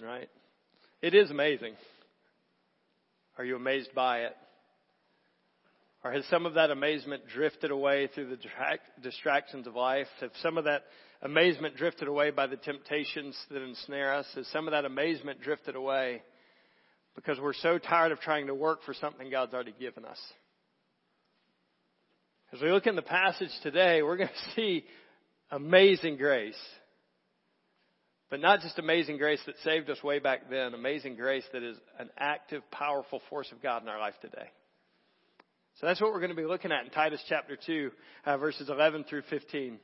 right? It is amazing. Are you amazed by it? Or has some of that amazement drifted away through the distractions of life? Have some of that amazement drifted away by the temptations that ensnare us? Has some of that amazement drifted away because we're so tired of trying to work for something God's already given us? As we look in the passage today, we're going to see amazing grace. But not just amazing grace that saved us way back then, amazing grace that is an active, powerful force of God in our life today. So that's what we're going to be looking at in Titus chapter 2, uh, verses 11 through 15.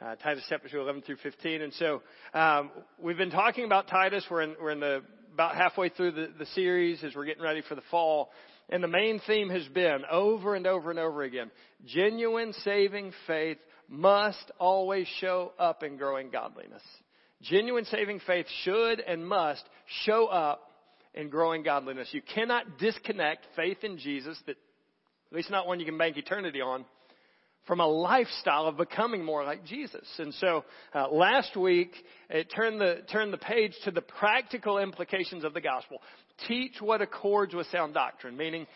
Uh, Titus chapter 2, 11 through 15. And so, um, we've been talking about Titus. We're in, we're in the, about halfway through the, the series as we're getting ready for the fall. And the main theme has been over and over and over again. Genuine saving faith must always show up in growing godliness. Genuine saving faith should and must show up in growing godliness. You cannot disconnect faith in Jesus, that, at least not one you can bank eternity on, from a lifestyle of becoming more like Jesus. And so uh, last week, it turned the turned the page to the practical implications of the gospel. Teach what accords with sound doctrine, meaning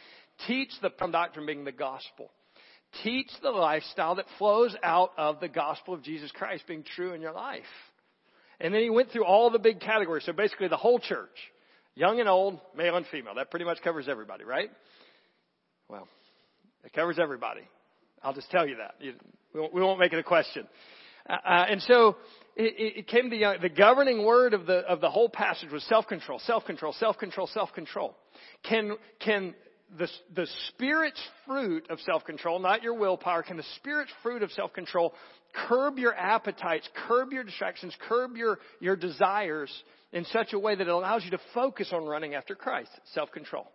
teach the doctrine being the gospel. Teach the lifestyle that flows out of the gospel of Jesus Christ being true in your life. And then he went through all the big categories. So basically the whole church. Young and old, male and female. That pretty much covers everybody, right? Well, it covers everybody. I'll just tell you that. You, we, won't, we, won't, make it a question. Uh, uh and so it, it came to young, the governing word of the of the whole passage was self-control, self-control, self-control, self-control. Can can the, the Spirit's fruit of self-control, not your willpower, can the Spirit's fruit of self-control curb your appetites, curb your distractions, curb your, your desires in such a way that it allows you to focus on running after Christ? Self-control.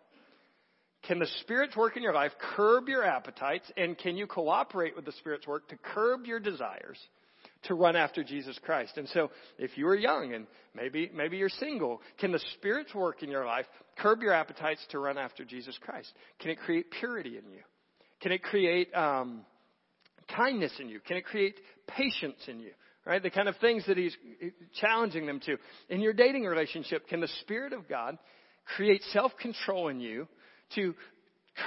Can the Spirit's work in your life curb your appetites and can you cooperate with the Spirit's work to curb your desires to run after Jesus Christ. And so, if you are young and maybe, maybe you're single, can the Spirit's work in your life curb your appetites to run after Jesus Christ? Can it create purity in you? Can it create um, kindness in you? Can it create patience in you? Right? The kind of things that He's challenging them to. In your dating relationship, can the Spirit of God create self control in you to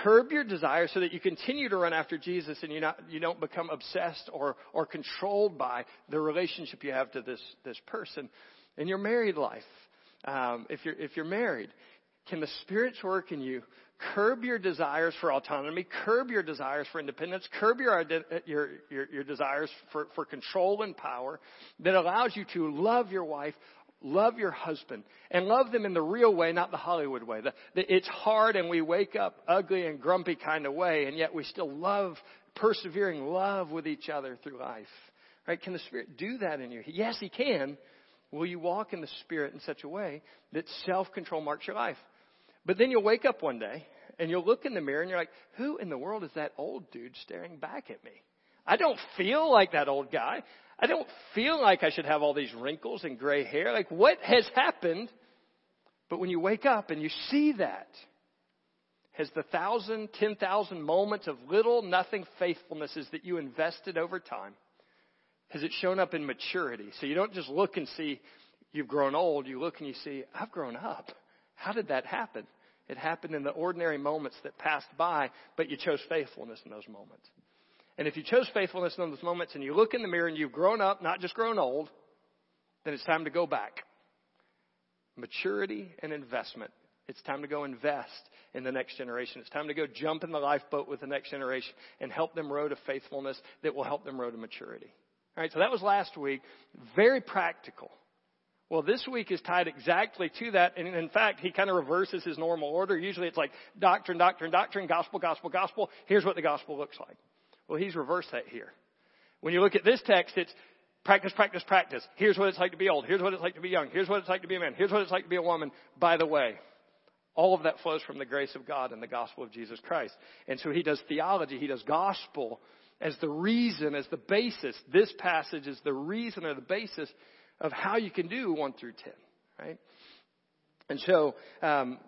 curb your desire so that you continue to run after Jesus and you not you don't become obsessed or or controlled by the relationship you have to this this person in your married life. Um, if you're if you're married, can the Spirit's work in you curb your desires for autonomy, curb your desires for independence, curb your your your, your desires for for control and power that allows you to love your wife love your husband and love them in the real way, not the Hollywood way. The, the, it's hard and we wake up ugly and grumpy kind of way, and yet we still love, persevering love with each other through life. Right? Can the Spirit do that in you? Yes, He can. Will you walk in the Spirit in such a way that self-control marks your life? But then you'll wake up one day and you'll look in the mirror and you're like, who in the world is that old dude staring back at me? I don't feel like that old guy. I don't feel like I should have all these wrinkles and gray hair. Like, what has happened? But when you wake up and you see that, has the thousand, ten thousand moments of little, nothing faithfulnesses that you invested over time, has it shown up in maturity? So you don't just look and see you've grown old. You look and you see, I've grown up. How did that happen? It happened in the ordinary moments that passed by, but you chose faithfulness in those moments. And if you chose faithfulness in those moments and you look in the mirror and you've grown up, not just grown old, then it's time to go back. Maturity and investment. It's time to go invest in the next generation. It's time to go jump in the lifeboat with the next generation and help them row to faithfulness that will help them row to maturity. All right, so that was last week. Very practical. Well, this week is tied exactly to that. And in fact, he kind of reverses his normal order. Usually it's like doctrine, doctrine, doctrine, gospel, gospel, gospel. Here's what the gospel looks like. Well, he's reversed that here. When you look at this text, it's practice, practice, practice. Here's what it's like to be old. Here's what it's like to be young. Here's what it's like to be a man. Here's what it's like to be a woman. By the way, all of that flows from the grace of God and the gospel of Jesus Christ. And so he does theology, he does gospel as the reason, as the basis. This passage is the reason or the basis of how you can do 1 through 10, right? And so, um,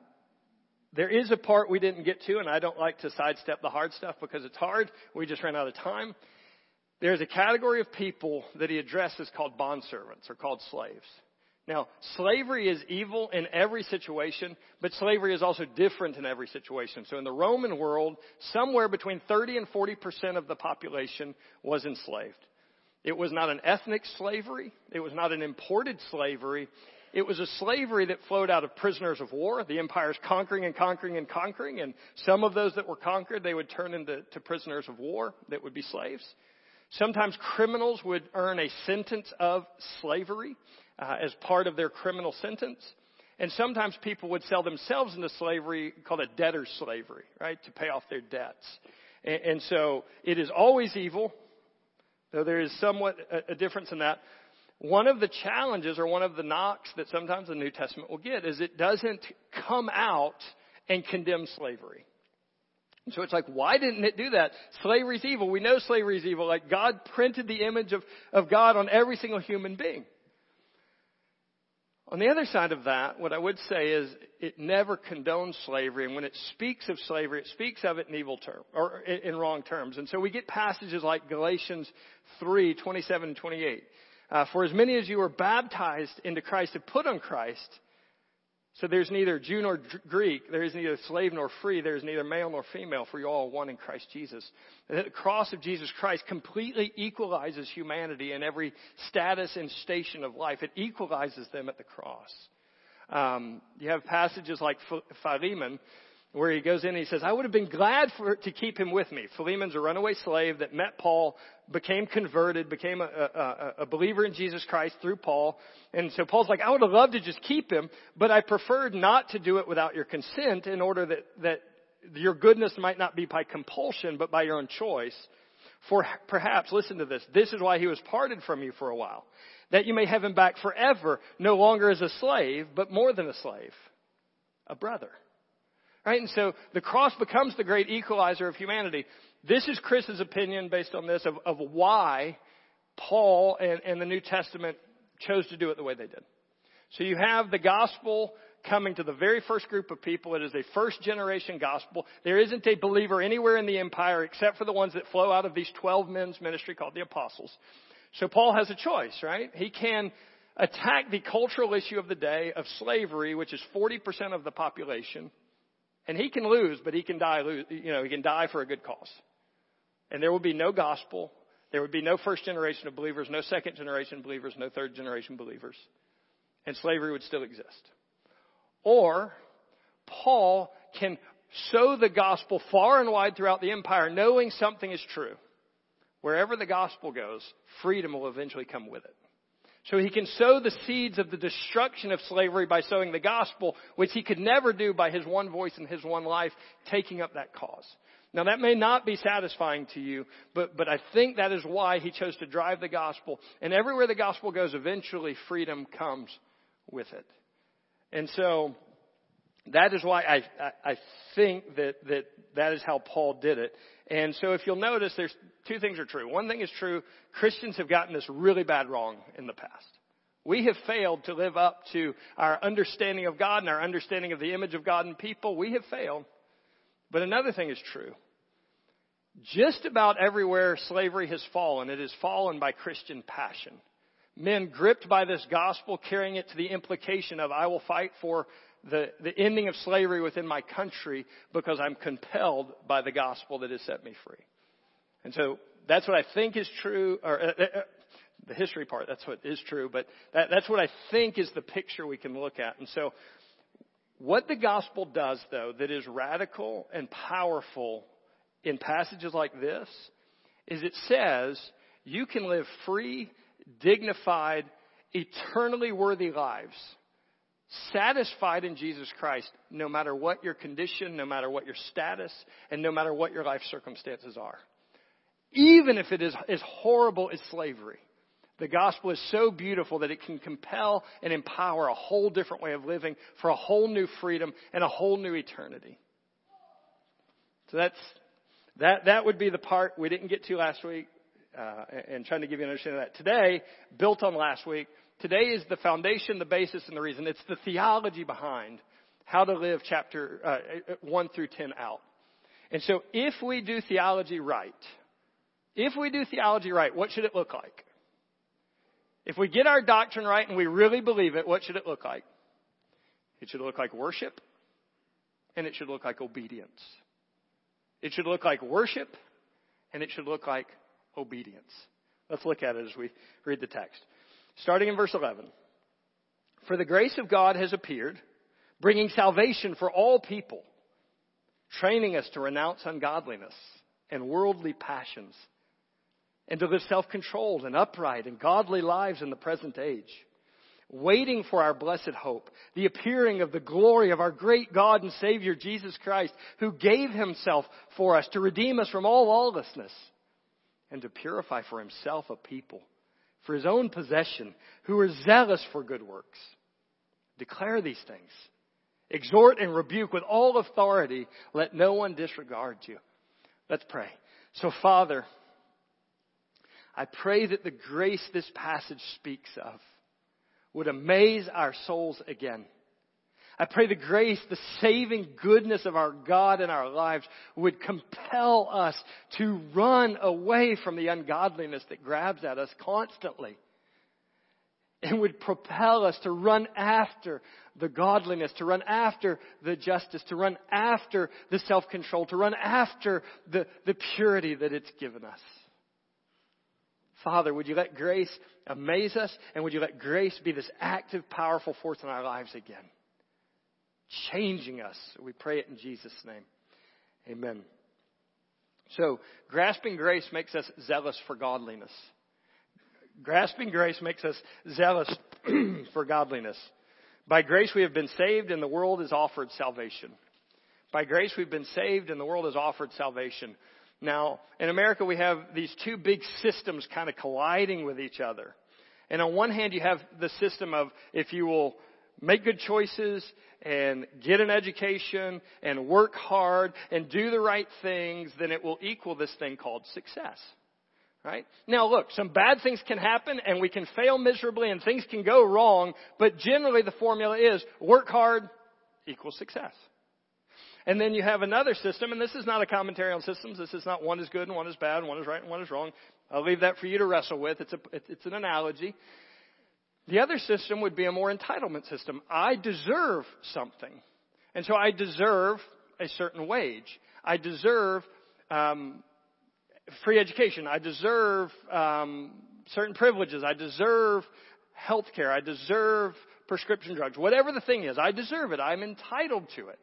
there is a part we didn't get to, and I don't like to sidestep the hard stuff because it's hard. We just ran out of time. There's a category of people that he addresses called bondservants or called slaves. Now, slavery is evil in every situation, but slavery is also different in every situation. So in the Roman world, somewhere between 30 and 40% of the population was enslaved. It was not an ethnic slavery. It was not an imported slavery. It was a slavery that flowed out of prisoners of war. The empire's conquering and conquering and conquering, and some of those that were conquered, they would turn into prisoners of war that would be slaves. Sometimes criminals would earn a sentence of slavery uh, as part of their criminal sentence. And sometimes people would sell themselves into slavery called a debtor's slavery, right, to pay off their debts. And, and so it is always evil, though there is somewhat a, a difference in that. One of the challenges or one of the knocks that sometimes the New Testament will get is it doesn't come out and condemn slavery. So it's like, why didn't it do that? Slavery's evil. We know slavery's evil. Like God printed the image of, of God on every single human being. On the other side of that, what I would say is it never condones slavery, and when it speaks of slavery, it speaks of it in evil terms or in wrong terms. And so we get passages like Galatians 3, 27 and 28. Uh, For as many as you are baptized into Christ have put on Christ, so there's neither Jew nor Greek, there is neither slave nor free, there is neither male nor female, for you all are one in Christ Jesus. The cross of Jesus Christ completely equalizes humanity in every status and station of life. It equalizes them at the cross. Um, you have passages like Philemon, where he goes in and he says, I would have been glad for, to keep him with me. Philemon's a runaway slave that met Paul, became converted, became a, a, a, believer in Jesus Christ through Paul. And so Paul's like, I would have loved to just keep him, but I preferred not to do it without your consent in order that, that your goodness might not be by compulsion, but by your own choice. For perhaps, listen to this, this is why he was parted from you for a while. That you may have him back forever, no longer as a slave, but more than a slave, a brother Right? And so the cross becomes the great equalizer of humanity. This is Chris's opinion based on this of, of why Paul and, and the New Testament chose to do it the way they did. So you have the gospel coming to the very first group of people. It is a first generation gospel. There isn't a believer anywhere in the empire except for the ones that flow out of these 12 men's ministry called the apostles. So Paul has a choice, right? He can attack the cultural issue of the day of slavery, which is 40% of the population, and he can lose, but he can die, you know, he can die for a good cause. And there will be no gospel. There would be no first generation of believers, no second generation believers, no third generation believers. And slavery would still exist. Or, Paul can sow the gospel far and wide throughout the empire, knowing something is true. Wherever the gospel goes, freedom will eventually come with it. So he can sow the seeds of the destruction of slavery by sowing the gospel, which he could never do by his one voice and his one life, taking up that cause. Now that may not be satisfying to you, but, but I think that is why he chose to drive the gospel. And everywhere the gospel goes, eventually freedom comes with it. And so, that is why I, I, I think that, that that is how Paul did it. And so if you'll notice, there's two things are true. One thing is true, Christians have gotten this really bad wrong in the past. We have failed to live up to our understanding of God and our understanding of the image of God in people. We have failed. But another thing is true. Just about everywhere slavery has fallen, it has fallen by Christian passion. Men gripped by this gospel, carrying it to the implication of, I will fight for the, the ending of slavery within my country because I'm compelled by the gospel that has set me free. And so that's what I think is true, or uh, uh, uh, the history part, that's what is true, but that, that's what I think is the picture we can look at. And so what the gospel does though that is radical and powerful in passages like this is it says you can live free, dignified, eternally worthy lives satisfied in Jesus Christ no matter what your condition, no matter what your status, and no matter what your life circumstances are. Even if it is as horrible as slavery. The gospel is so beautiful that it can compel and empower a whole different way of living for a whole new freedom and a whole new eternity. So that's, that, that would be the part we didn't get to last week, uh, and trying to give you an understanding of that. Today, built on last week, Today is the foundation, the basis, and the reason. It's the theology behind how to live chapter uh, 1 through 10 out. And so if we do theology right, if we do theology right, what should it look like? If we get our doctrine right and we really believe it, what should it look like? It should look like worship and it should look like obedience. It should look like worship and it should look like obedience. Let's look at it as we read the text. Starting in verse 11. For the grace of God has appeared, bringing salvation for all people, training us to renounce ungodliness and worldly passions, and to live self-controlled and upright and godly lives in the present age, waiting for our blessed hope, the appearing of the glory of our great God and Savior Jesus Christ, who gave himself for us to redeem us from all lawlessness and to purify for himself a people for his own possession who are zealous for good works. Declare these things. Exhort and rebuke with all authority. Let no one disregard you. Let's pray. So Father, I pray that the grace this passage speaks of would amaze our souls again. I pray the grace, the saving goodness of our God in our lives would compel us to run away from the ungodliness that grabs at us constantly. And would propel us to run after the godliness, to run after the justice, to run after the self-control, to run after the, the purity that it's given us. Father, would you let grace amaze us and would you let grace be this active, powerful force in our lives again? changing us. We pray it in Jesus' name. Amen. So, grasping grace makes us zealous for godliness. Grasping grace makes us zealous for godliness. By grace we have been saved and the world is offered salvation. By grace we've been saved and the world is offered salvation. Now, in America we have these two big systems kind of colliding with each other. And on one hand you have the system of if you will make good choices and get an education and work hard and do the right things, then it will equal this thing called success. Right? Now look, some bad things can happen and we can fail miserably and things can go wrong, but generally the formula is work hard equals success. And then you have another system, and this is not a commentary on systems. This is not one is good and one is bad, and one is right and one is wrong. I'll leave that for you to wrestle with. It's a, it's an analogy. The other system would be a more entitlement system. I deserve something. And so I deserve a certain wage. I deserve um, free education. I deserve um, certain privileges. I deserve health care. I deserve prescription drugs. Whatever the thing is, I deserve it. I'm entitled to it.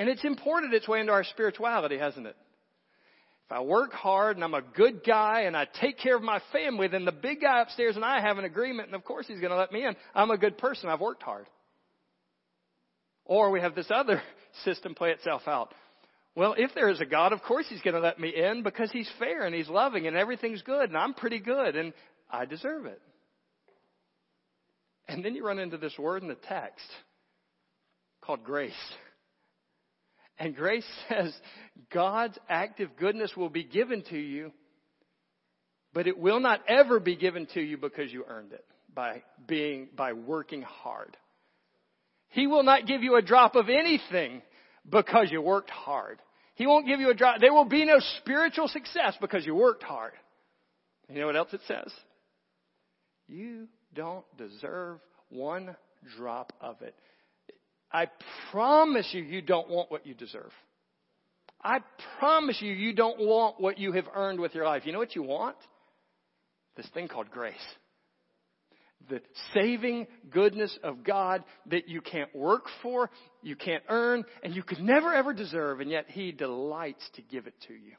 And it's imported its way into our spirituality, hasn't it? If I work hard and I'm a good guy and I take care of my family, then the big guy upstairs and I have an agreement and of course he's going to let me in. I'm a good person. I've worked hard. Or we have this other system play itself out. Well, if there is a God, of course he's going to let me in because he's fair and he's loving and everything's good and I'm pretty good and I deserve it. And then you run into this word in the text called grace. And grace says God's active goodness will be given to you, but it will not ever be given to you because you earned it by being, by working hard. He will not give you a drop of anything because you worked hard. He won't give you a drop. There will be no spiritual success because you worked hard. You know what else it says? You don't deserve one drop of it. I promise you, you don't want what you deserve. I promise you, you don't want what you have earned with your life. You know what you want? This thing called grace. The saving goodness of God that you can't work for, you can't earn, and you could never ever deserve, and yet He delights to give it to you.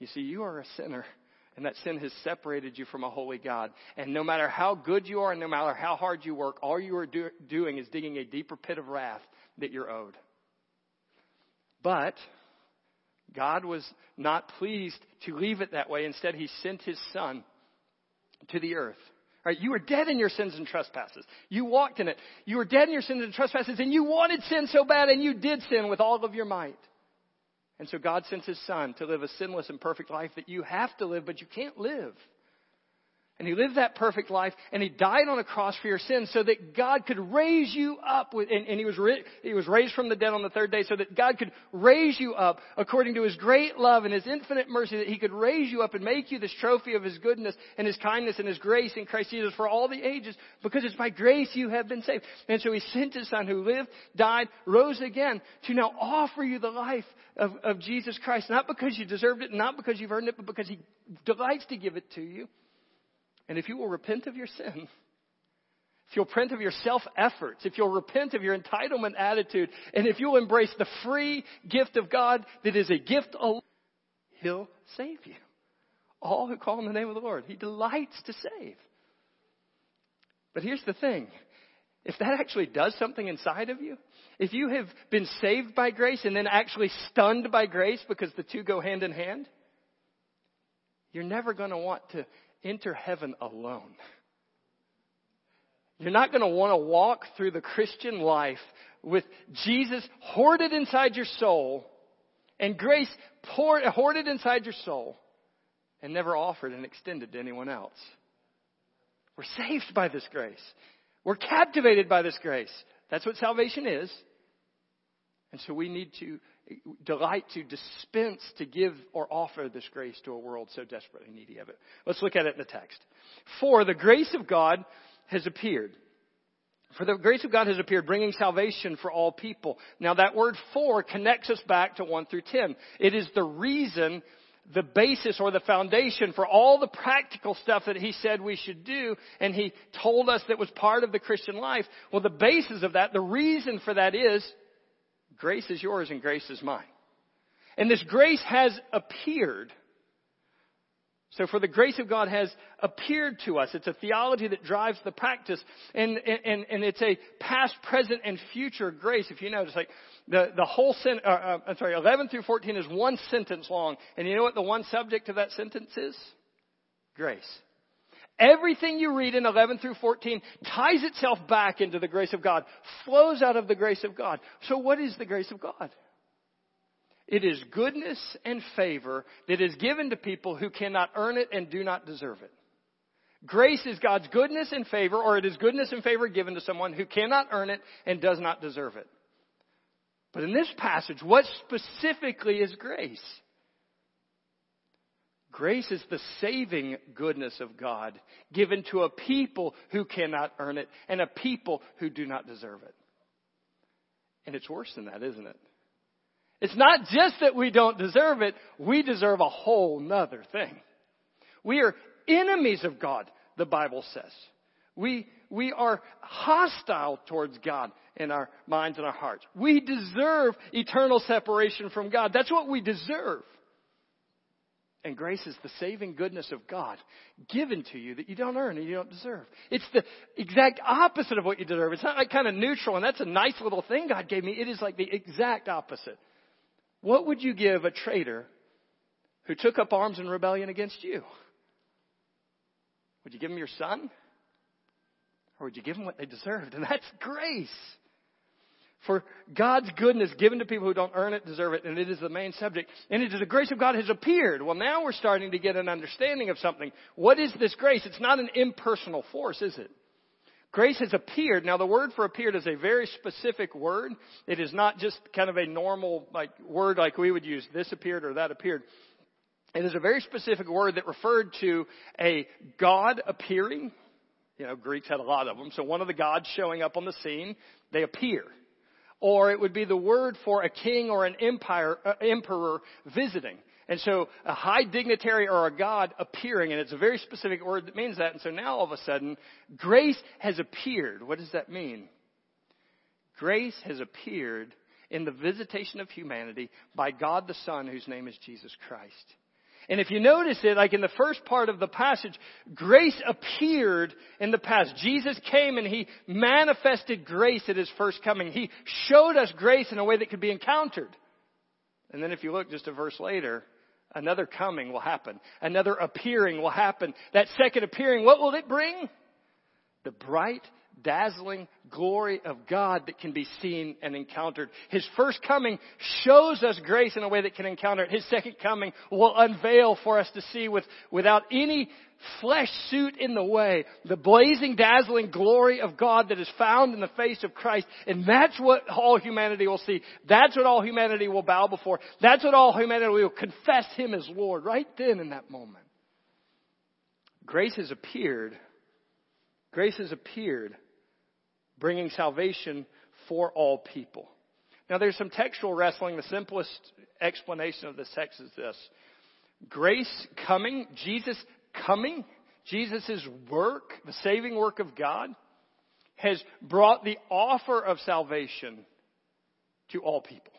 You see, you are a sinner and that sin has separated you from a holy God. And no matter how good you are and no matter how hard you work, all you are do- doing is digging a deeper pit of wrath that you're owed. But God was not pleased to leave it that way. Instead, He sent His Son to the earth. Right? You were dead in your sins and trespasses. You walked in it. You were dead in your sins and trespasses, and you wanted sin so bad, and you did sin with all of your might. And so God sent His Son to live a sinless and perfect life that you have to live, but you can't live. And he lived that perfect life, and he died on a cross for your sins so that God could raise you up with, and, and he was he was raised from the dead on the third day so that God could raise you up according to his great love and his infinite mercy that he could raise you up and make you this trophy of his goodness and his kindness and his grace in Christ Jesus for all the ages because it's by grace you have been saved. And so he sent his son who lived, died, rose again to now offer you the life of, of Jesus Christ, not because you deserved it, not because you've earned it, but because he delights to give it to you. And if you will repent of your sin, if you'll repent of your self efforts, if you'll repent of your entitlement attitude, and if you'll embrace the free gift of God that is a gift alone, He'll save you. All who call on the name of the Lord, He delights to save. But here's the thing if that actually does something inside of you, if you have been saved by grace and then actually stunned by grace because the two go hand in hand, you're never going to want to enter heaven alone. You're not going to want to walk through the Christian life with Jesus hoarded inside your soul and grace poured, hoarded inside your soul and never offered and extended to anyone else. We're saved by this grace. We're captivated by this grace. That's what salvation is. And so we need to delight to dispense, to give or offer this grace to a world so desperately needy of it. Let's look at it in the text. For the grace of God has appeared. For the grace of God has appeared, bringing salvation for all people. Now that word for connects us back to 1 through 10. It is the reason, the basis or the foundation for all the practical stuff that he said we should do and he told us that was part of the Christian life. Well, the basis of that, the reason for that is Grace is yours and grace is mine. And this grace has appeared. So for the grace of God has appeared to us. It's a theology that drives the practice. And, and, and it's a past, present, and future grace. If you notice, like the, the whole sen- uh, uh, I'm sorry, 11 through 14 is one sentence long. And you know what the one subject of that sentence is? Grace. Everything you read in 11 through 14 ties itself back into the grace of God, flows out of the grace of God. So what is the grace of God? It is goodness and favor that is given to people who cannot earn it and do not deserve it. Grace is God's goodness and favor, or it is goodness and favor given to someone who cannot earn it and does not deserve it. But in this passage, what specifically is grace? Grace is the saving goodness of God given to a people who cannot earn it and a people who do not deserve it. And it's worse than that, isn't it? It's not just that we don't deserve it, we deserve a whole nother thing. We are enemies of God, the Bible says. We, we are hostile towards God in our minds and our hearts. We deserve eternal separation from God. That's what we deserve. And grace is the saving goodness of God given to you that you don't earn and you don't deserve. It's the exact opposite of what you deserve. It's not like kind of neutral and that's a nice little thing God gave me. It is like the exact opposite. What would you give a traitor who took up arms in rebellion against you? Would you give him your son? Or would you give them what they deserved? And that's grace for God's goodness given to people who don't earn it, deserve it, and it is the main subject. And it is the grace of God has appeared. Well, now we're starting to get an understanding of something. What is this grace? It's not an impersonal force, is it? Grace has appeared. Now the word for appeared is a very specific word. It is not just kind of a normal like word like we would use this appeared or that appeared. It is a very specific word that referred to a God appearing. You know, Greeks had a lot of them. So one of the gods showing up on the scene, they appear or it would be the word for a king or an empire, uh, emperor visiting. And so a high dignitary or a god appearing, and it's a very specific word that means that. And so now all of a sudden, grace has appeared. What does that mean? Grace has appeared in the visitation of humanity by God the Son, whose name is Jesus Christ. And if you notice it, like in the first part of the passage, grace appeared in the past. Jesus came and He manifested grace at His first coming. He showed us grace in a way that could be encountered. And then if you look just a verse later, another coming will happen. Another appearing will happen. That second appearing, what will it bring? The bright dazzling glory of God that can be seen and encountered. His first coming shows us grace in a way that can encounter it. His second coming will unveil for us to see with, without any flesh suit in the way, the blazing, dazzling glory of God that is found in the face of Christ. And that's what all humanity will see. That's what all humanity will bow before. That's what all humanity will confess Him as Lord right then in that moment. Grace has appeared. Grace has appeared, bringing salvation for all people. Now there's some textual wrestling. The simplest explanation of this text is this. Grace coming, Jesus coming, Jesus' work, the saving work of God, has brought the offer of salvation to all people.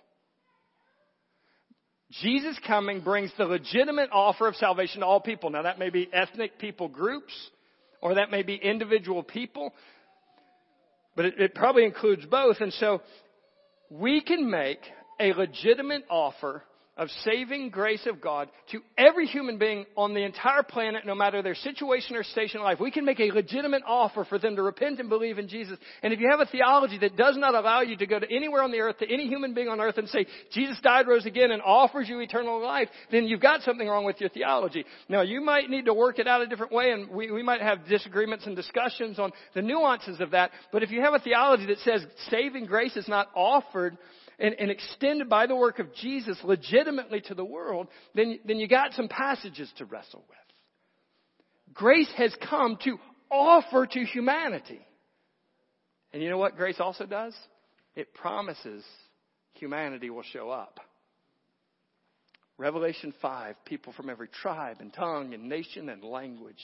Jesus coming brings the legitimate offer of salvation to all people. Now that may be ethnic people groups, or that may be individual people, but it, it probably includes both. And so we can make a legitimate offer of saving grace of God to every human being on the entire planet, no matter their situation or station in life. We can make a legitimate offer for them to repent and believe in Jesus. And if you have a theology that does not allow you to go to anywhere on the earth, to any human being on earth and say, Jesus died, rose again, and offers you eternal life, then you've got something wrong with your theology. Now, you might need to work it out a different way, and we, we might have disagreements and discussions on the nuances of that. But if you have a theology that says saving grace is not offered, and, and extended by the work of Jesus legitimately to the world, then, then you got some passages to wrestle with. Grace has come to offer to humanity. And you know what grace also does? It promises humanity will show up. Revelation 5, people from every tribe and tongue and nation and language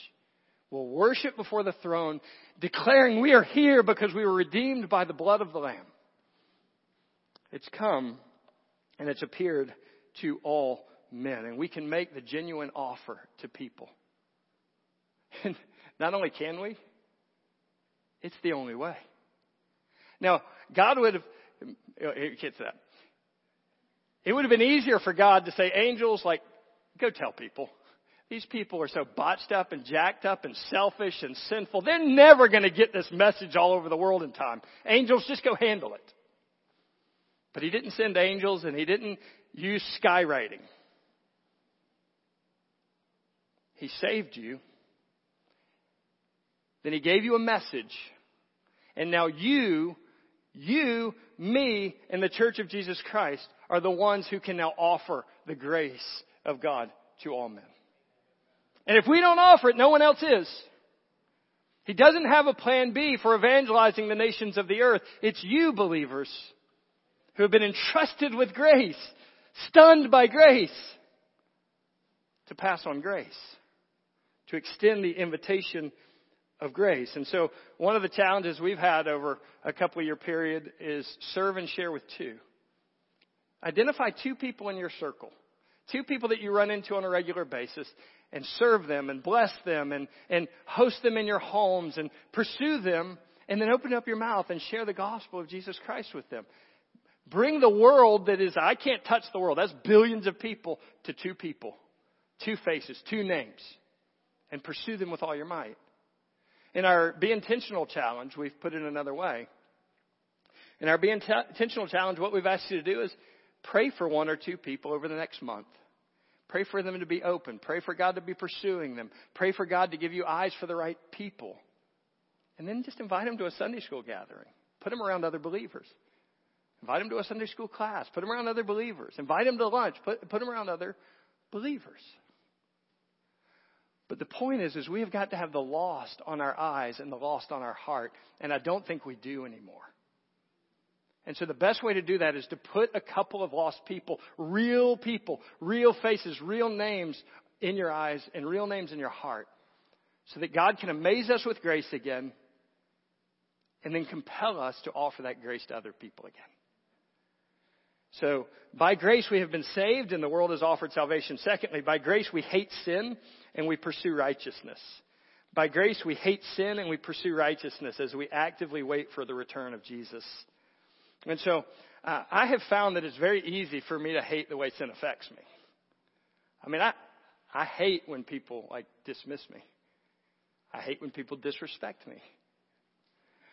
will worship before the throne, declaring we are here because we were redeemed by the blood of the Lamb. It's come and it's appeared to all men. And we can make the genuine offer to people. And not only can we, it's the only way. Now, God would have, here gets that. It would have been easier for God to say, angels, like, go tell people. These people are so botched up and jacked up and selfish and sinful. They're never going to get this message all over the world in time. Angels, just go handle it. But he didn't send angels and he didn't use skywriting. He saved you. Then he gave you a message. And now you, you, me, and the church of Jesus Christ are the ones who can now offer the grace of God to all men. And if we don't offer it, no one else is. He doesn't have a plan B for evangelizing the nations of the earth. It's you, believers who have been entrusted with grace, stunned by grace, to pass on grace, to extend the invitation of grace. And so one of the challenges we've had over a couple year period is serve and share with two. Identify two people in your circle. Two people that you run into on a regular basis and serve them and bless them and, and host them in your homes and pursue them and then open up your mouth and share the gospel of Jesus Christ with them. Bring the world that is, I can't touch the world. That's billions of people to two people, two faces, two names, and pursue them with all your might. In our Be Intentional challenge, we've put it another way. In our Be Intentional challenge, what we've asked you to do is pray for one or two people over the next month. Pray for them to be open. Pray for God to be pursuing them. Pray for God to give you eyes for the right people. And then just invite them to a Sunday school gathering. Put them around other believers. Invite them to a Sunday school class. Put them around other believers. Invite them to lunch. Put, put them around other believers. But the point is, is we have got to have the lost on our eyes and the lost on our heart. And I don't think we do anymore. And so the best way to do that is to put a couple of lost people, real people, real faces, real names in your eyes and real names in your heart. So that God can amaze us with grace again and then compel us to offer that grace to other people again. So, by grace we have been saved and the world has offered salvation. Secondly, by grace we hate sin and we pursue righteousness. By grace we hate sin and we pursue righteousness as we actively wait for the return of Jesus. And so, uh, I have found that it's very easy for me to hate the way sin affects me. I mean, I, I hate when people like dismiss me. I hate when people disrespect me.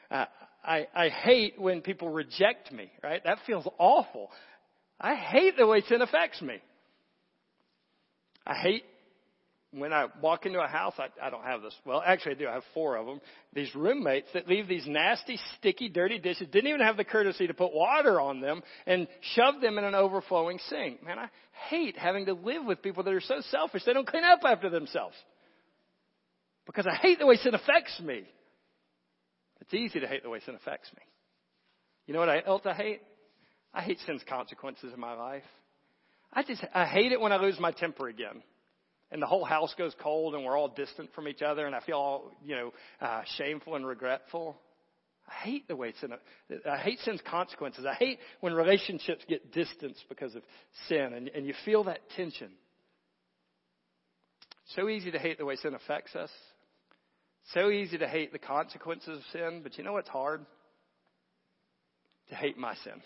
Uh, I, I hate when people reject me, right? That feels awful. I hate the way sin affects me. I hate when I walk into a house, I, I don't have this. Well, actually, I do. I have four of them. These roommates that leave these nasty, sticky, dirty dishes, didn't even have the courtesy to put water on them and shove them in an overflowing sink. Man, I hate having to live with people that are so selfish they don't clean up after themselves. Because I hate the way sin affects me. It's easy to hate the way sin affects me. You know what else I hate? I hate sin's consequences in my life. I just, I hate it when I lose my temper again and the whole house goes cold and we're all distant from each other and I feel all, you know, uh, shameful and regretful. I hate the way sin, I hate sin's consequences. I hate when relationships get distanced because of sin and, and you feel that tension. So easy to hate the way sin affects us. So easy to hate the consequences of sin, but you know what's hard? To hate my sin.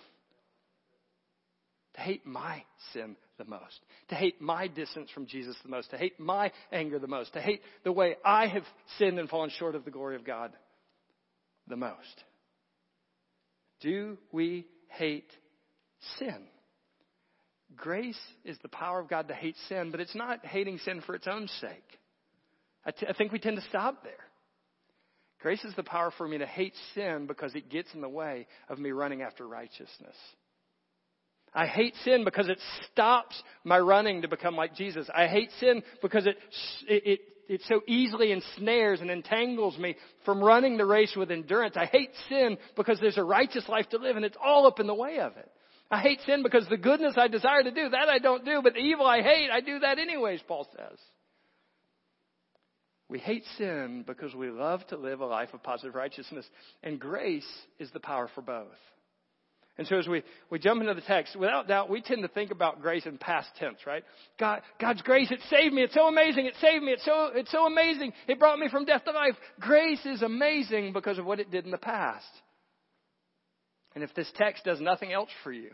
To hate my sin the most, to hate my distance from Jesus the most, to hate my anger the most, to hate the way I have sinned and fallen short of the glory of God the most. Do we hate sin? Grace is the power of God to hate sin, but it's not hating sin for its own sake. I, t- I think we tend to stop there. Grace is the power for me to hate sin because it gets in the way of me running after righteousness. I hate sin because it stops my running to become like Jesus. I hate sin because it, it, it, so easily ensnares and entangles me from running the race with endurance. I hate sin because there's a righteous life to live and it's all up in the way of it. I hate sin because the goodness I desire to do, that I don't do, but the evil I hate, I do that anyways, Paul says. We hate sin because we love to live a life of positive righteousness, and grace is the power for both. And so as we, we jump into the text, without doubt, we tend to think about grace in past tense, right? God, God's grace, it saved me. It's so amazing. It saved me. It's so, it's so amazing. It brought me from death to life. Grace is amazing because of what it did in the past. And if this text does nothing else for you,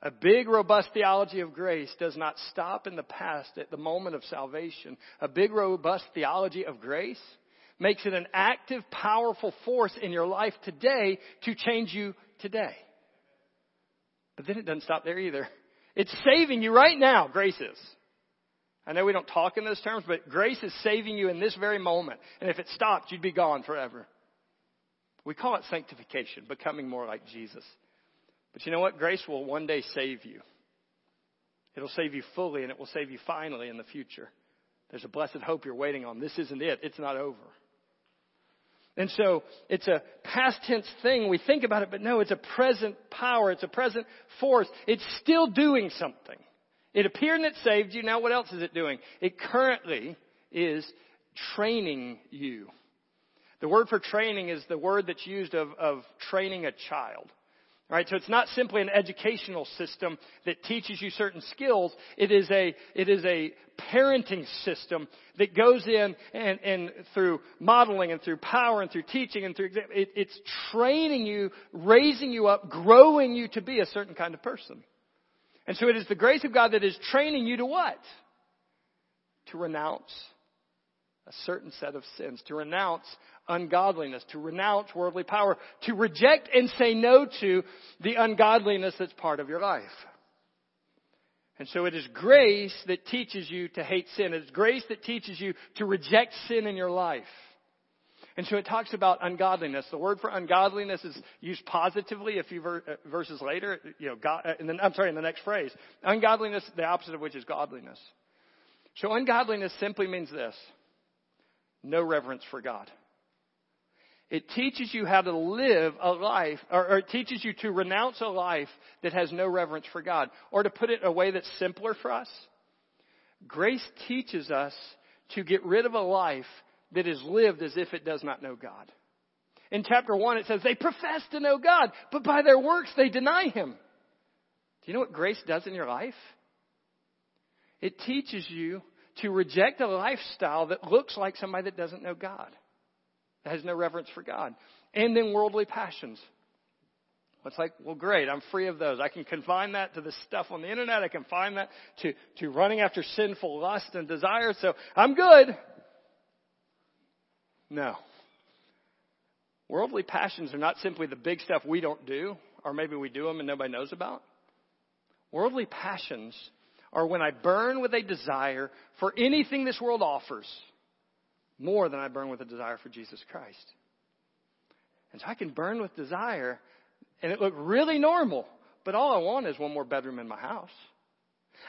a big, robust theology of grace does not stop in the past at the moment of salvation. A big, robust theology of grace makes it an active, powerful force in your life today to change you today. But then it doesn't stop there either. It's saving you right now, grace is. I know we don't talk in those terms, but grace is saving you in this very moment. And if it stopped, you'd be gone forever. We call it sanctification, becoming more like Jesus. But you know what? Grace will one day save you. It'll save you fully and it will save you finally in the future. There's a blessed hope you're waiting on. This isn't it. It's not over. And so it's a past tense thing. We think about it, but no, it's a present power. It's a present force. It's still doing something. It appeared and it saved you. Now what else is it doing? It currently is training you. The word for training is the word that's used of, of training a child. Right? So it's not simply an educational system that teaches you certain skills. It is a, it is a parenting system that goes in and, and through modeling and through power and through teaching and through, it, it's training you, raising you up, growing you to be a certain kind of person. And so it is the grace of God that is training you to what? To renounce a certain set of sins, to renounce ungodliness, to renounce worldly power, to reject and say no to the ungodliness that's part of your life. And so it is grace that teaches you to hate sin. It is grace that teaches you to reject sin in your life. And so it talks about ungodliness. The word for ungodliness is used positively a few uh, verses later. You know, God, uh, I'm sorry, in the next phrase. Ungodliness, the opposite of which is godliness. So ungodliness simply means this no reverence for God. It teaches you how to live a life, or, or, it teaches you to renounce a life that has no reverence for God. Or to put it in a way that's simpler for us, grace teaches us to get rid of a life that is lived as if it does not know God. In chapter 1 it says, they profess to know God, but by their works they deny Him. Do you know what grace does in your life? It teaches you to reject a lifestyle that looks like somebody that doesn't know God, that has no reverence for God, and then worldly passions. It's like, well, great, I'm free of those. I can confine that to the stuff on the internet. I can find that to, to running after sinful lust and desire. So I'm good. No. Worldly passions are not simply the big stuff we don't do, or maybe we do them and nobody knows about. Worldly passions or when I burn with a desire for anything this world offers more than I burn with a desire for Jesus Christ. And so I can burn with desire and it look really normal, but all I want is one more bedroom in my house.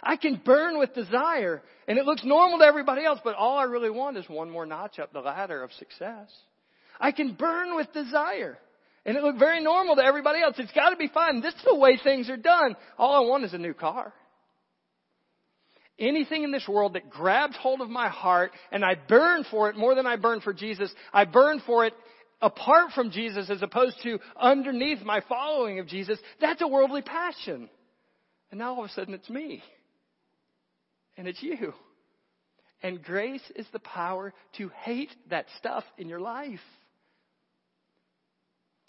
I can burn with desire and it looks normal to everybody else, but all I really want is one more notch up the ladder of success. I can burn with desire and it look very normal to everybody else. It's got to be fine. This is the way things are done. All I want is a new car. Anything in this world that grabs hold of my heart and I burn for it more than I burn for Jesus, I burn for it apart from Jesus as opposed to underneath my following of Jesus, that's a worldly passion. And now all of a sudden it's me. And it's you. And grace is the power to hate that stuff in your life.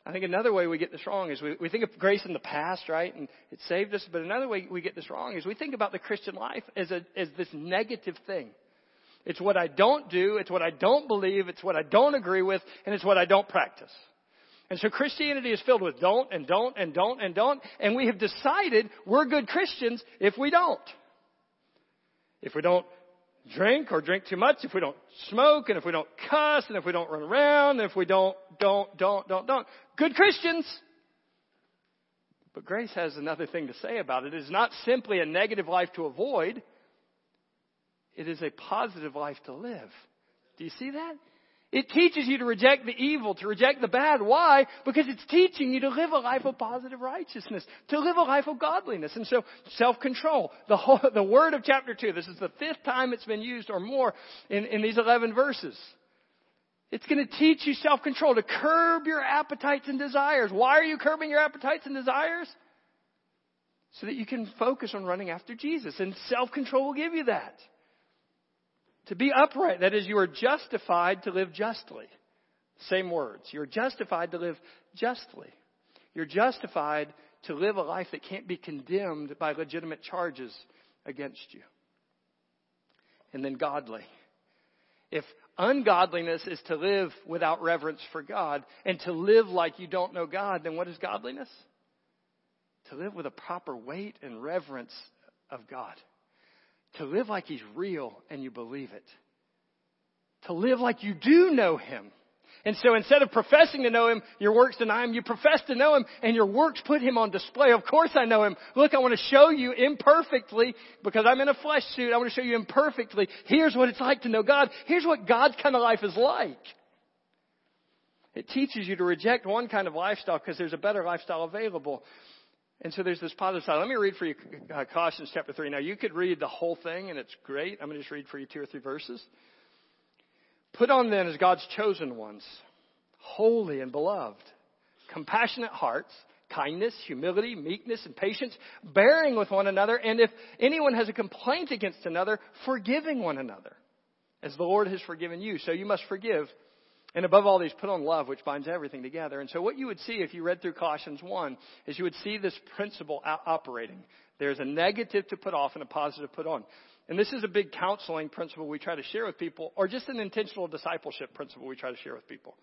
I think another way we get this wrong is we, we think of grace in the past, right? And it saved us. But another way we get this wrong is we think about the Christian life as, a, as this negative thing. It's what I don't do. It's what I don't believe. It's what I don't agree with. And it's what I don't practice. And so Christianity is filled with don't and don't and don't and don't. And we have decided we're good Christians if we don't. If we don't drink or drink too much, if we don't smoke, and if we don't cuss, and if we don't run around, and if we don't, don't, don't, don't, don't. Good Christians. But grace has another thing to say about it. It is not simply a negative life to avoid. It is a positive life to live. Do you see that? It teaches you to reject the evil, to reject the bad. Why? Because it's teaching you to live a life of positive righteousness, to live a life of godliness. And so, self-control. The whole, the word of chapter 2, this is the fifth time it's been used or more in, in these 11 verses. It's going to teach you self-control, to curb your appetites and desires. Why are you curbing your appetites and desires? So that you can focus on running after Jesus. And self-control will give you that. To be upright, that is, you are justified to live justly. Same words. You're justified to live justly. You're justified to live a life that can't be condemned by legitimate charges against you. And then godly. If ungodliness is to live without reverence for God and to live like you don't know God, then what is godliness? To live with a proper weight and reverence of God to live like He's real and you believe it. To live like you do know Him. And so instead of professing to know Him, your works deny Him, you profess to know Him and your works put Him on display. Of course I know Him. Look, I want to show you imperfectly, because I'm in a flesh suit, I want to show you imperfectly. Here's what it's like to know God. Here's what God's kind of life is like. It teaches you to reject one kind of lifestyle because there's a better lifestyle available. And so there's this positive side. Let me read for you uh, Colossians chapter 3. Now, you could read the whole thing, and it's great. I'm going to just read for you two or three verses. Put on then as God's chosen ones, holy and beloved, compassionate hearts, kindness, humility, meekness, and patience, bearing with one another, and if anyone has a complaint against another, forgiving one another, as the Lord has forgiven you. So you must forgive and above all these, put on love, which binds everything together. And so what you would see if you read through Colossians 1 is you would see this principle operating. There's a negative to put off and a positive put on. And this is a big counseling principle we try to share with people, or just an intentional discipleship principle we try to share with people.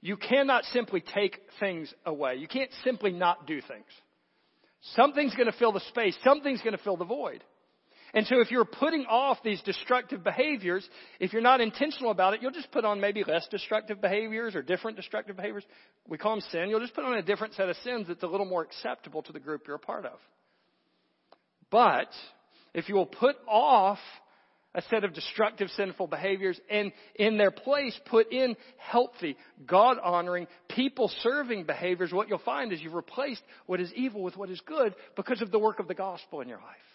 You cannot simply take things away. You can't simply not do things. Something's going to fill the space. Something's going to fill the void. And so if you're putting off these destructive behaviors, if you're not intentional about it, you'll just put on maybe less destructive behaviors or different destructive behaviors. We call them sin. You'll just put on a different set of sins that's a little more acceptable to the group you're a part of. But if you will put off a set of destructive, sinful behaviors and in their place put in healthy, God honoring, people serving behaviors, what you'll find is you've replaced what is evil with what is good because of the work of the gospel in your life.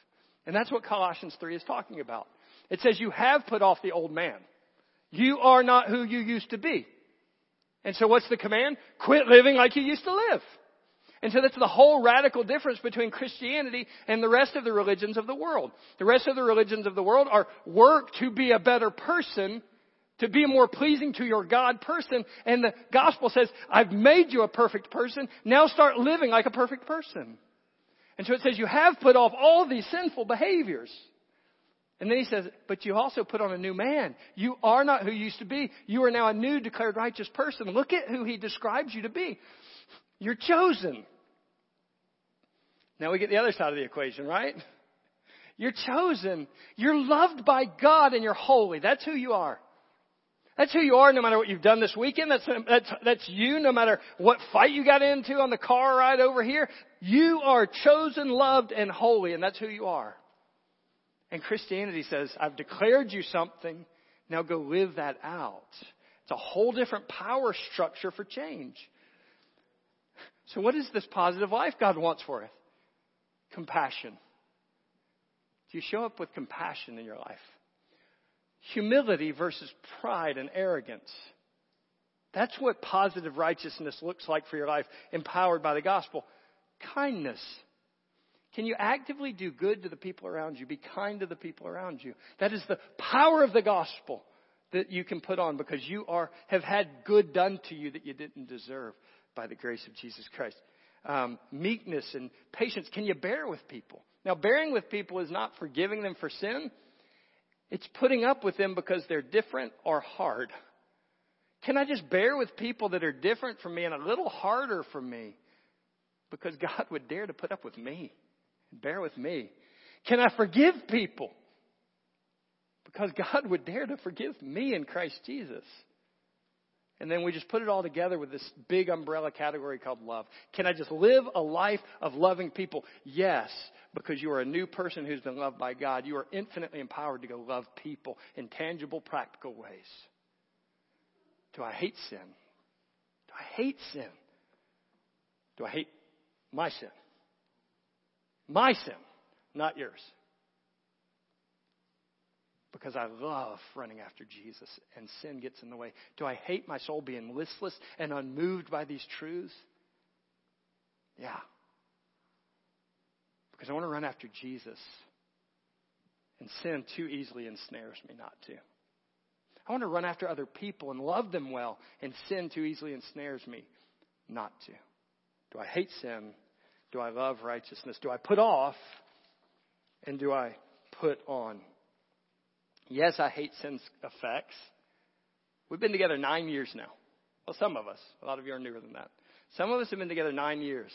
And that's what Colossians 3 is talking about. It says you have put off the old man. You are not who you used to be. And so what's the command? Quit living like you used to live. And so that's the whole radical difference between Christianity and the rest of the religions of the world. The rest of the religions of the world are work to be a better person, to be a more pleasing to your God person. And the gospel says, I've made you a perfect person. Now start living like a perfect person. And so it says you have put off all these sinful behaviors. And then he says, but you also put on a new man. You are not who you used to be. You are now a new declared righteous person. Look at who he describes you to be. You're chosen. Now we get the other side of the equation, right? You're chosen. You're loved by God and you're holy. That's who you are. That's who you are no matter what you've done this weekend. That's, that's, that's you no matter what fight you got into on the car ride over here. You are chosen, loved, and holy, and that's who you are. And Christianity says, I've declared you something, now go live that out. It's a whole different power structure for change. So what is this positive life God wants for us? Compassion. Do you show up with compassion in your life? Humility versus pride and arrogance. That's what positive righteousness looks like for your life, empowered by the gospel. Kindness. Can you actively do good to the people around you? Be kind to the people around you. That is the power of the gospel that you can put on because you are, have had good done to you that you didn't deserve by the grace of Jesus Christ. Um, meekness and patience. Can you bear with people? Now, bearing with people is not forgiving them for sin. It's putting up with them because they're different or hard. Can I just bear with people that are different from me and a little harder from me? Because God would dare to put up with me and bear with me. Can I forgive people? Because God would dare to forgive me in Christ Jesus. And then we just put it all together with this big umbrella category called love. Can I just live a life of loving people? Yes, because you are a new person who's been loved by God. You are infinitely empowered to go love people in tangible, practical ways. Do I hate sin? Do I hate sin? Do I hate my sin? My sin, not yours because I love running after Jesus and sin gets in the way? Do I hate my soul being listless and unmoved by these truths? Yeah. Because I want to run after Jesus. And sin too easily ensnares me not to. I want to run after other people and love them well, and sin too easily ensnares me not to. Do I hate sin? Do I love righteousness? Do I put off? And do I put on? Yes, I hate sin's effects. We've been together nine years now. Well, some of us. A lot of you are newer than that. Some of us have been together nine years.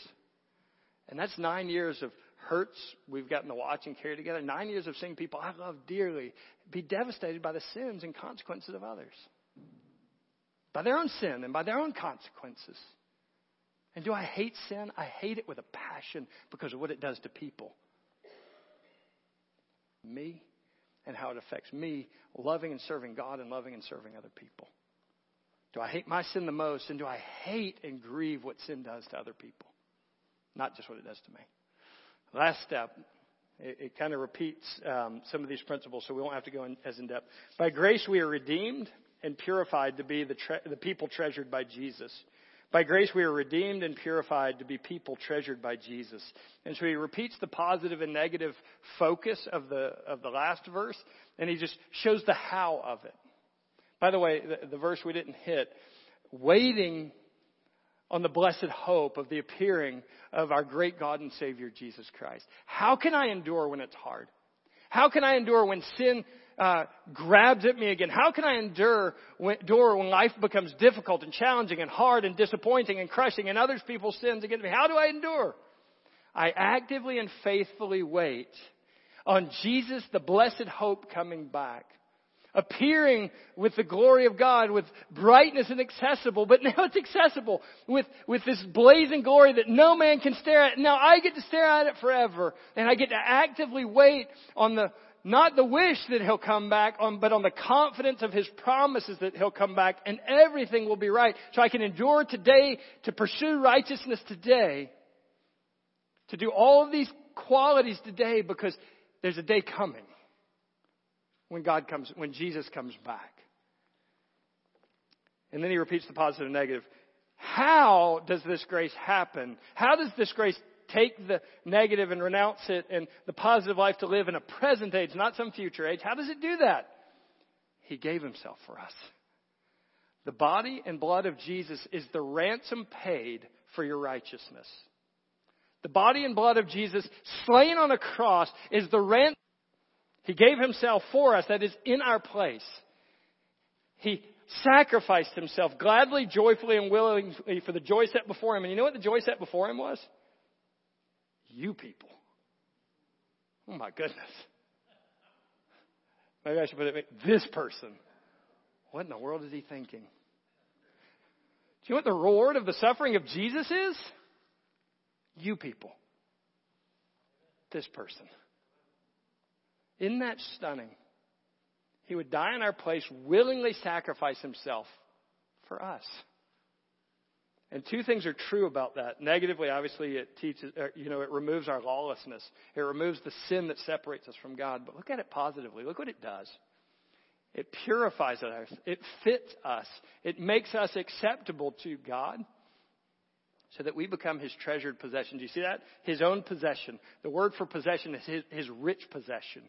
And that's nine years of hurts we've gotten to watch and carry together. Nine years of seeing people I love dearly be devastated by the sins and consequences of others. By their own sin and by their own consequences. And do I hate sin? I hate it with a passion because of what it does to people. Me and how it affects me loving and serving God and loving and serving other people. Do I hate my sin the most? And do I hate and grieve what sin does to other people? Not just what it does to me. Last step, it, it kind of repeats um, some of these principles, so we won't have to go in, as in depth. By grace, we are redeemed and purified to be the, tre- the people treasured by Jesus. By grace, we are redeemed and purified to be people treasured by Jesus. And so he repeats the positive and negative focus of the, of the last verse, and he just shows the how of it. By the way, the, the verse we didn't hit, waiting on the blessed hope of the appearing of our great God and Savior Jesus Christ. How can I endure when it's hard? How can I endure when sin uh, grabs at me again? How can I endure when, endure when life becomes difficult and challenging and hard and disappointing and crushing and others people's sins against me? How do I endure? I actively and faithfully wait on Jesus, the blessed hope coming back. Appearing with the glory of God, with brightness and accessible, but now it's accessible with, with this blazing glory that no man can stare at. Now I get to stare at it forever, and I get to actively wait on the, not the wish that he'll come back, on, but on the confidence of his promises that he'll come back and everything will be right. So I can endure today to pursue righteousness today, to do all of these qualities today because there's a day coming when God comes, when Jesus comes back. And then he repeats the positive and negative. How does this grace happen? How does this grace take the negative and renounce it and the positive life to live in a present age, not some future age. How does it do that? He gave himself for us. The body and blood of Jesus is the ransom paid for your righteousness. The body and blood of Jesus slain on a cross is the ransom. He gave himself for us, that is in our place. He sacrificed himself gladly, joyfully, and willingly for the joy set before him. And you know what the joy set before him was? You people. Oh my goodness. Maybe I should put it this person. What in the world is he thinking? Do you know what the reward of the suffering of Jesus is? You people. This person. Isn't that stunning? He would die in our place, willingly sacrifice himself for us. And two things are true about that. Negatively, obviously, it teaches, uh, you know, it removes our lawlessness. It removes the sin that separates us from God. But look at it positively. Look what it does. It purifies us. It fits us. It makes us acceptable to God so that we become His treasured possession. Do you see that? His own possession. The word for possession is His, his rich possession.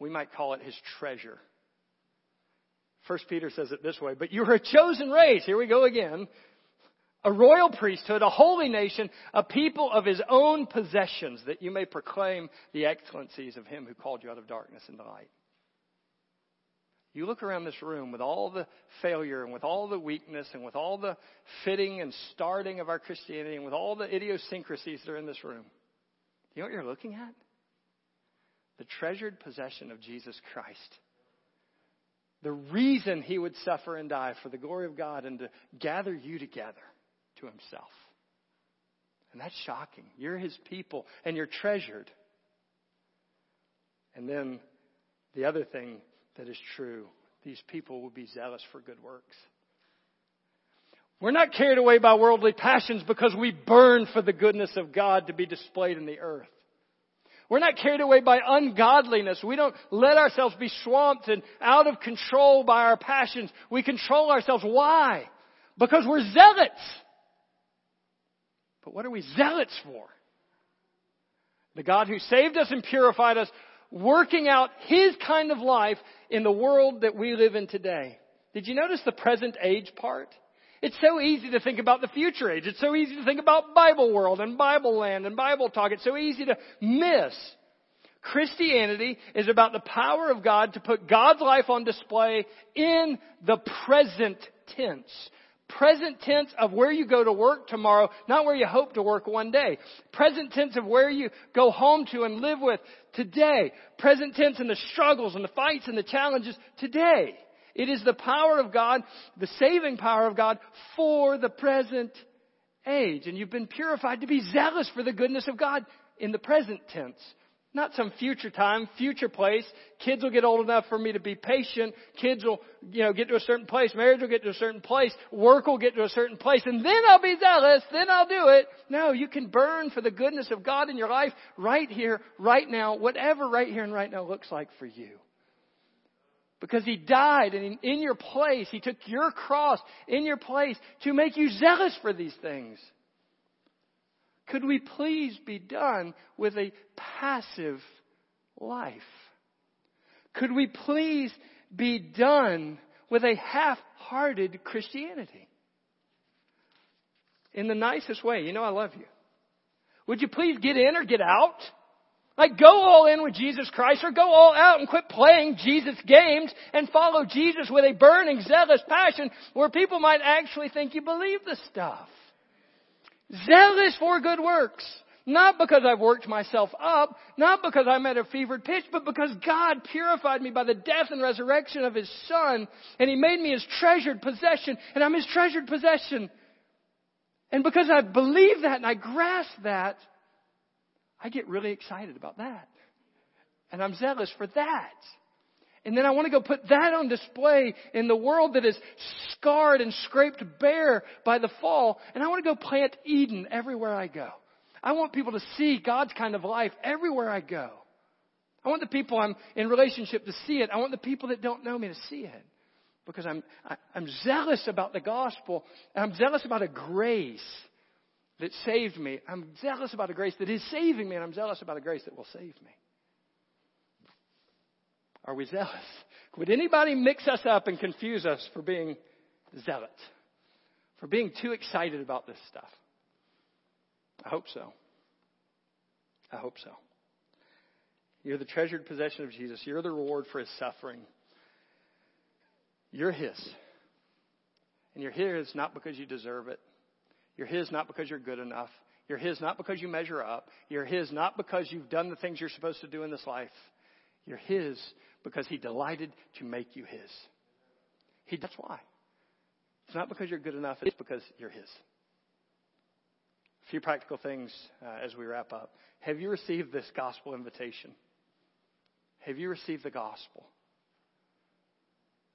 We might call it His treasure. First Peter says it this way, but you're a chosen race. Here we go again a royal priesthood, a holy nation, a people of his own possessions, that you may proclaim the excellencies of him who called you out of darkness into light. You look around this room with all the failure and with all the weakness and with all the fitting and starting of our Christianity and with all the idiosyncrasies that are in this room. You know what you're looking at? The treasured possession of Jesus Christ. The reason he would suffer and die for the glory of God and to gather you together to himself. And that's shocking. You're his people and you're treasured. And then the other thing that is true these people will be zealous for good works. We're not carried away by worldly passions because we burn for the goodness of God to be displayed in the earth. We're not carried away by ungodliness. We don't let ourselves be swamped and out of control by our passions. We control ourselves. Why? Because we're zealots. But what are we zealots for? The God who saved us and purified us, working out His kind of life in the world that we live in today. Did you notice the present age part? It's so easy to think about the future age. It's so easy to think about Bible world and Bible land and Bible talk. It's so easy to miss. Christianity is about the power of God to put God's life on display in the present tense present tense of where you go to work tomorrow, not where you hope to work one day. Present tense of where you go home to and live with today. Present tense in the struggles and the fights and the challenges today. It is the power of God, the saving power of God for the present age. And you've been purified to be zealous for the goodness of God in the present tense. Not some future time, future place. Kids will get old enough for me to be patient. Kids will, you know, get to a certain place. Marriage will get to a certain place. Work will get to a certain place. And then I'll be zealous. Then I'll do it. No, you can burn for the goodness of God in your life right here, right now, whatever right here and right now looks like for you. Because He died and in your place, He took your cross in your place to make you zealous for these things. Could we please be done with a passive life? Could we please be done with a half hearted Christianity? In the nicest way. You know, I love you. Would you please get in or get out? Like go all in with Jesus Christ or go all out and quit playing Jesus games and follow Jesus with a burning, zealous passion where people might actually think you believe the stuff. Zealous for good works. Not because I've worked myself up, not because I'm at a fevered pitch, but because God purified me by the death and resurrection of His Son, and He made me His treasured possession, and I'm His treasured possession. And because I believe that and I grasp that, I get really excited about that. And I'm zealous for that. And then I want to go put that on display in the world that is scarred and scraped bare by the fall. And I want to go plant Eden everywhere I go. I want people to see God's kind of life everywhere I go. I want the people I'm in relationship to see it. I want the people that don't know me to see it. Because I'm, I, am i am zealous about the gospel. I'm zealous about a grace that saved me. I'm zealous about a grace that is saving me, and I'm zealous about a grace that will save me. Are we zealous? Would anybody mix us up and confuse us for being zealots? For being too excited about this stuff? I hope so. I hope so. You're the treasured possession of Jesus. You're the reward for his suffering. You're his. And you're his not because you deserve it. You're his not because you're good enough. You're his not because you measure up. You're his not because you've done the things you're supposed to do in this life. You're His because He delighted to make you His. He, that's why. It's not because you're good enough, it's because you're His. A few practical things uh, as we wrap up. Have you received this gospel invitation? Have you received the gospel?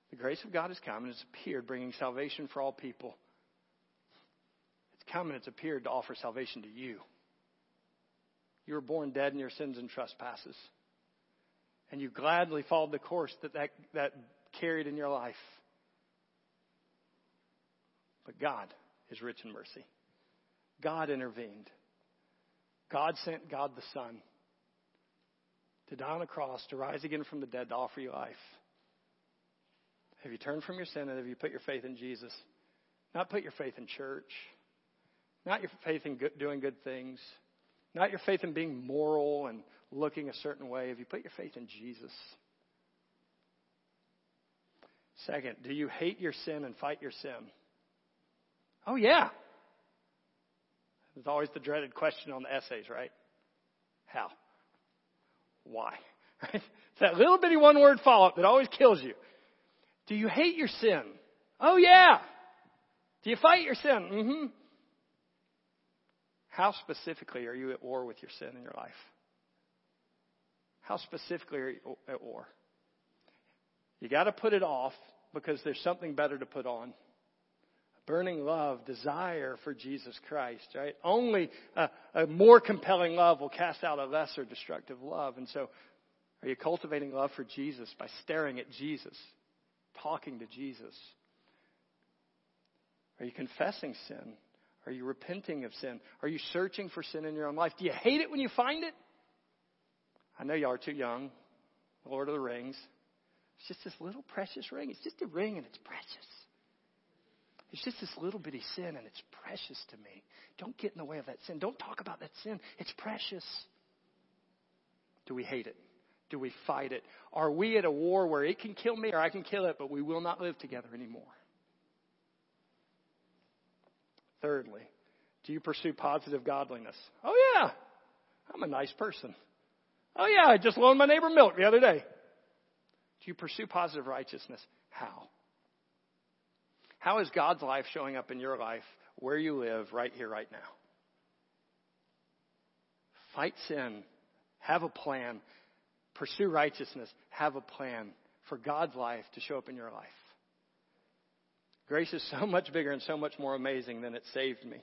The grace of God has come and has appeared, bringing salvation for all people. It's come and it's appeared to offer salvation to you. You were born dead in your sins and trespasses. And you gladly followed the course that, that that carried in your life. But God is rich in mercy. God intervened. God sent God the Son to die on a cross, to rise again from the dead, to offer you life. Have you turned from your sin and have you put your faith in Jesus? Not put your faith in church, not your faith in good, doing good things, not your faith in being moral and looking a certain way. Have you put your faith in Jesus? Second, do you hate your sin and fight your sin? Oh, yeah. There's always the dreaded question on the essays, right? How? Why? It's that little bitty one word follow up that always kills you. Do you hate your sin? Oh, yeah. Do you fight your sin? Mm-hmm. How specifically are you at war with your sin in your life? How specifically are you at war? You got to put it off because there's something better to put on burning love, desire for Jesus Christ, right? Only a, a, more compelling love will cast out a lesser destructive love. And so, are you cultivating love for Jesus by staring at Jesus, talking to Jesus? Are you confessing sin? Are you repenting of sin? Are you searching for sin in your own life? Do you hate it when you find it? I know y'all are too young. Lord of the Rings. It's just this little precious ring. It's just a ring and it's precious. It's just this little bitty sin and it's precious to me. Don't get in the way of that sin. Don't talk about that sin. It's precious. Do we hate it? Do we fight it? Are we at a war where it can kill me or I can kill it, but we will not live together anymore? Thirdly, do you pursue positive godliness? Oh, yeah. I'm a nice person. Oh, yeah. I just loaned my neighbor milk the other day. Do you pursue positive righteousness? How? How is God's life showing up in your life where you live right here, right now? Fight sin. Have a plan. Pursue righteousness. Have a plan for God's life to show up in your life. Grace is so much bigger and so much more amazing than it saved me.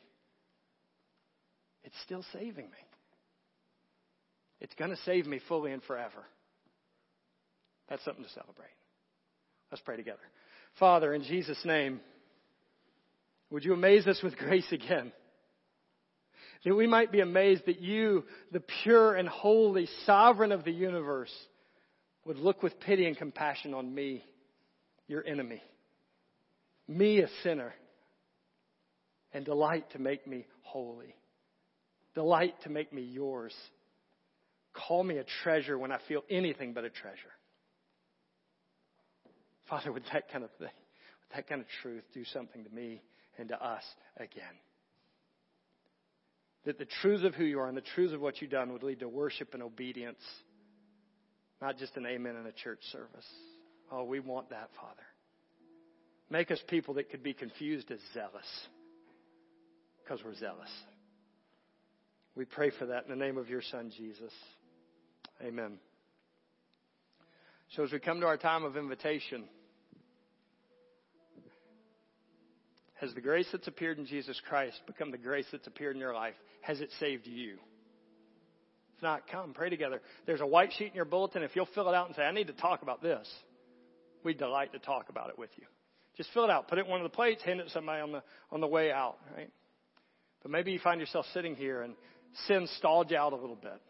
It's still saving me. It's going to save me fully and forever. That's something to celebrate. Let's pray together. Father, in Jesus' name, would you amaze us with grace again? That we might be amazed that you, the pure and holy sovereign of the universe, would look with pity and compassion on me, your enemy, me, a sinner, and delight to make me holy, delight to make me yours. Call me a treasure when I feel anything but a treasure. Father, would that kind of thing, would that kind of truth do something to me and to us again? That the truths of who you are and the truths of what you've done would lead to worship and obedience, not just an amen in a church service. Oh, we want that, Father. Make us people that could be confused as zealous because we're zealous. We pray for that in the name of your Son, Jesus. Amen. So as we come to our time of invitation, has the grace that's appeared in Jesus Christ become the grace that's appeared in your life? Has it saved you? If not, come, pray together. There's a white sheet in your bulletin. If you'll fill it out and say, I need to talk about this, we'd delight to talk about it with you. Just fill it out. Put it in one of the plates, hand it to somebody on the, on the way out, right? But maybe you find yourself sitting here and sin stalled you out a little bit.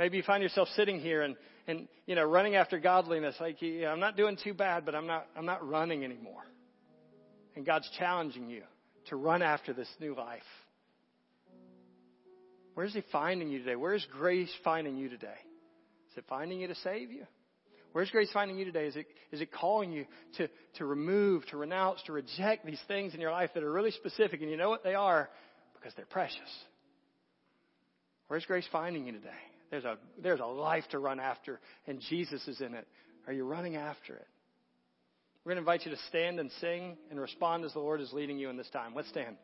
Maybe you find yourself sitting here and, and you know, running after godliness. Like, yeah, I'm not doing too bad, but I'm not, I'm not running anymore. And God's challenging you to run after this new life. Where's He finding you today? Where's grace finding you today? Is it finding you to save you? Where's grace finding you today? Is it, is it calling you to, to remove, to renounce, to reject these things in your life that are really specific? And you know what they are? Because they're precious. Where's grace finding you today? There's a, there's a life to run after, and Jesus is in it. Are you running after it? We're going to invite you to stand and sing and respond as the Lord is leading you in this time. Let's stand.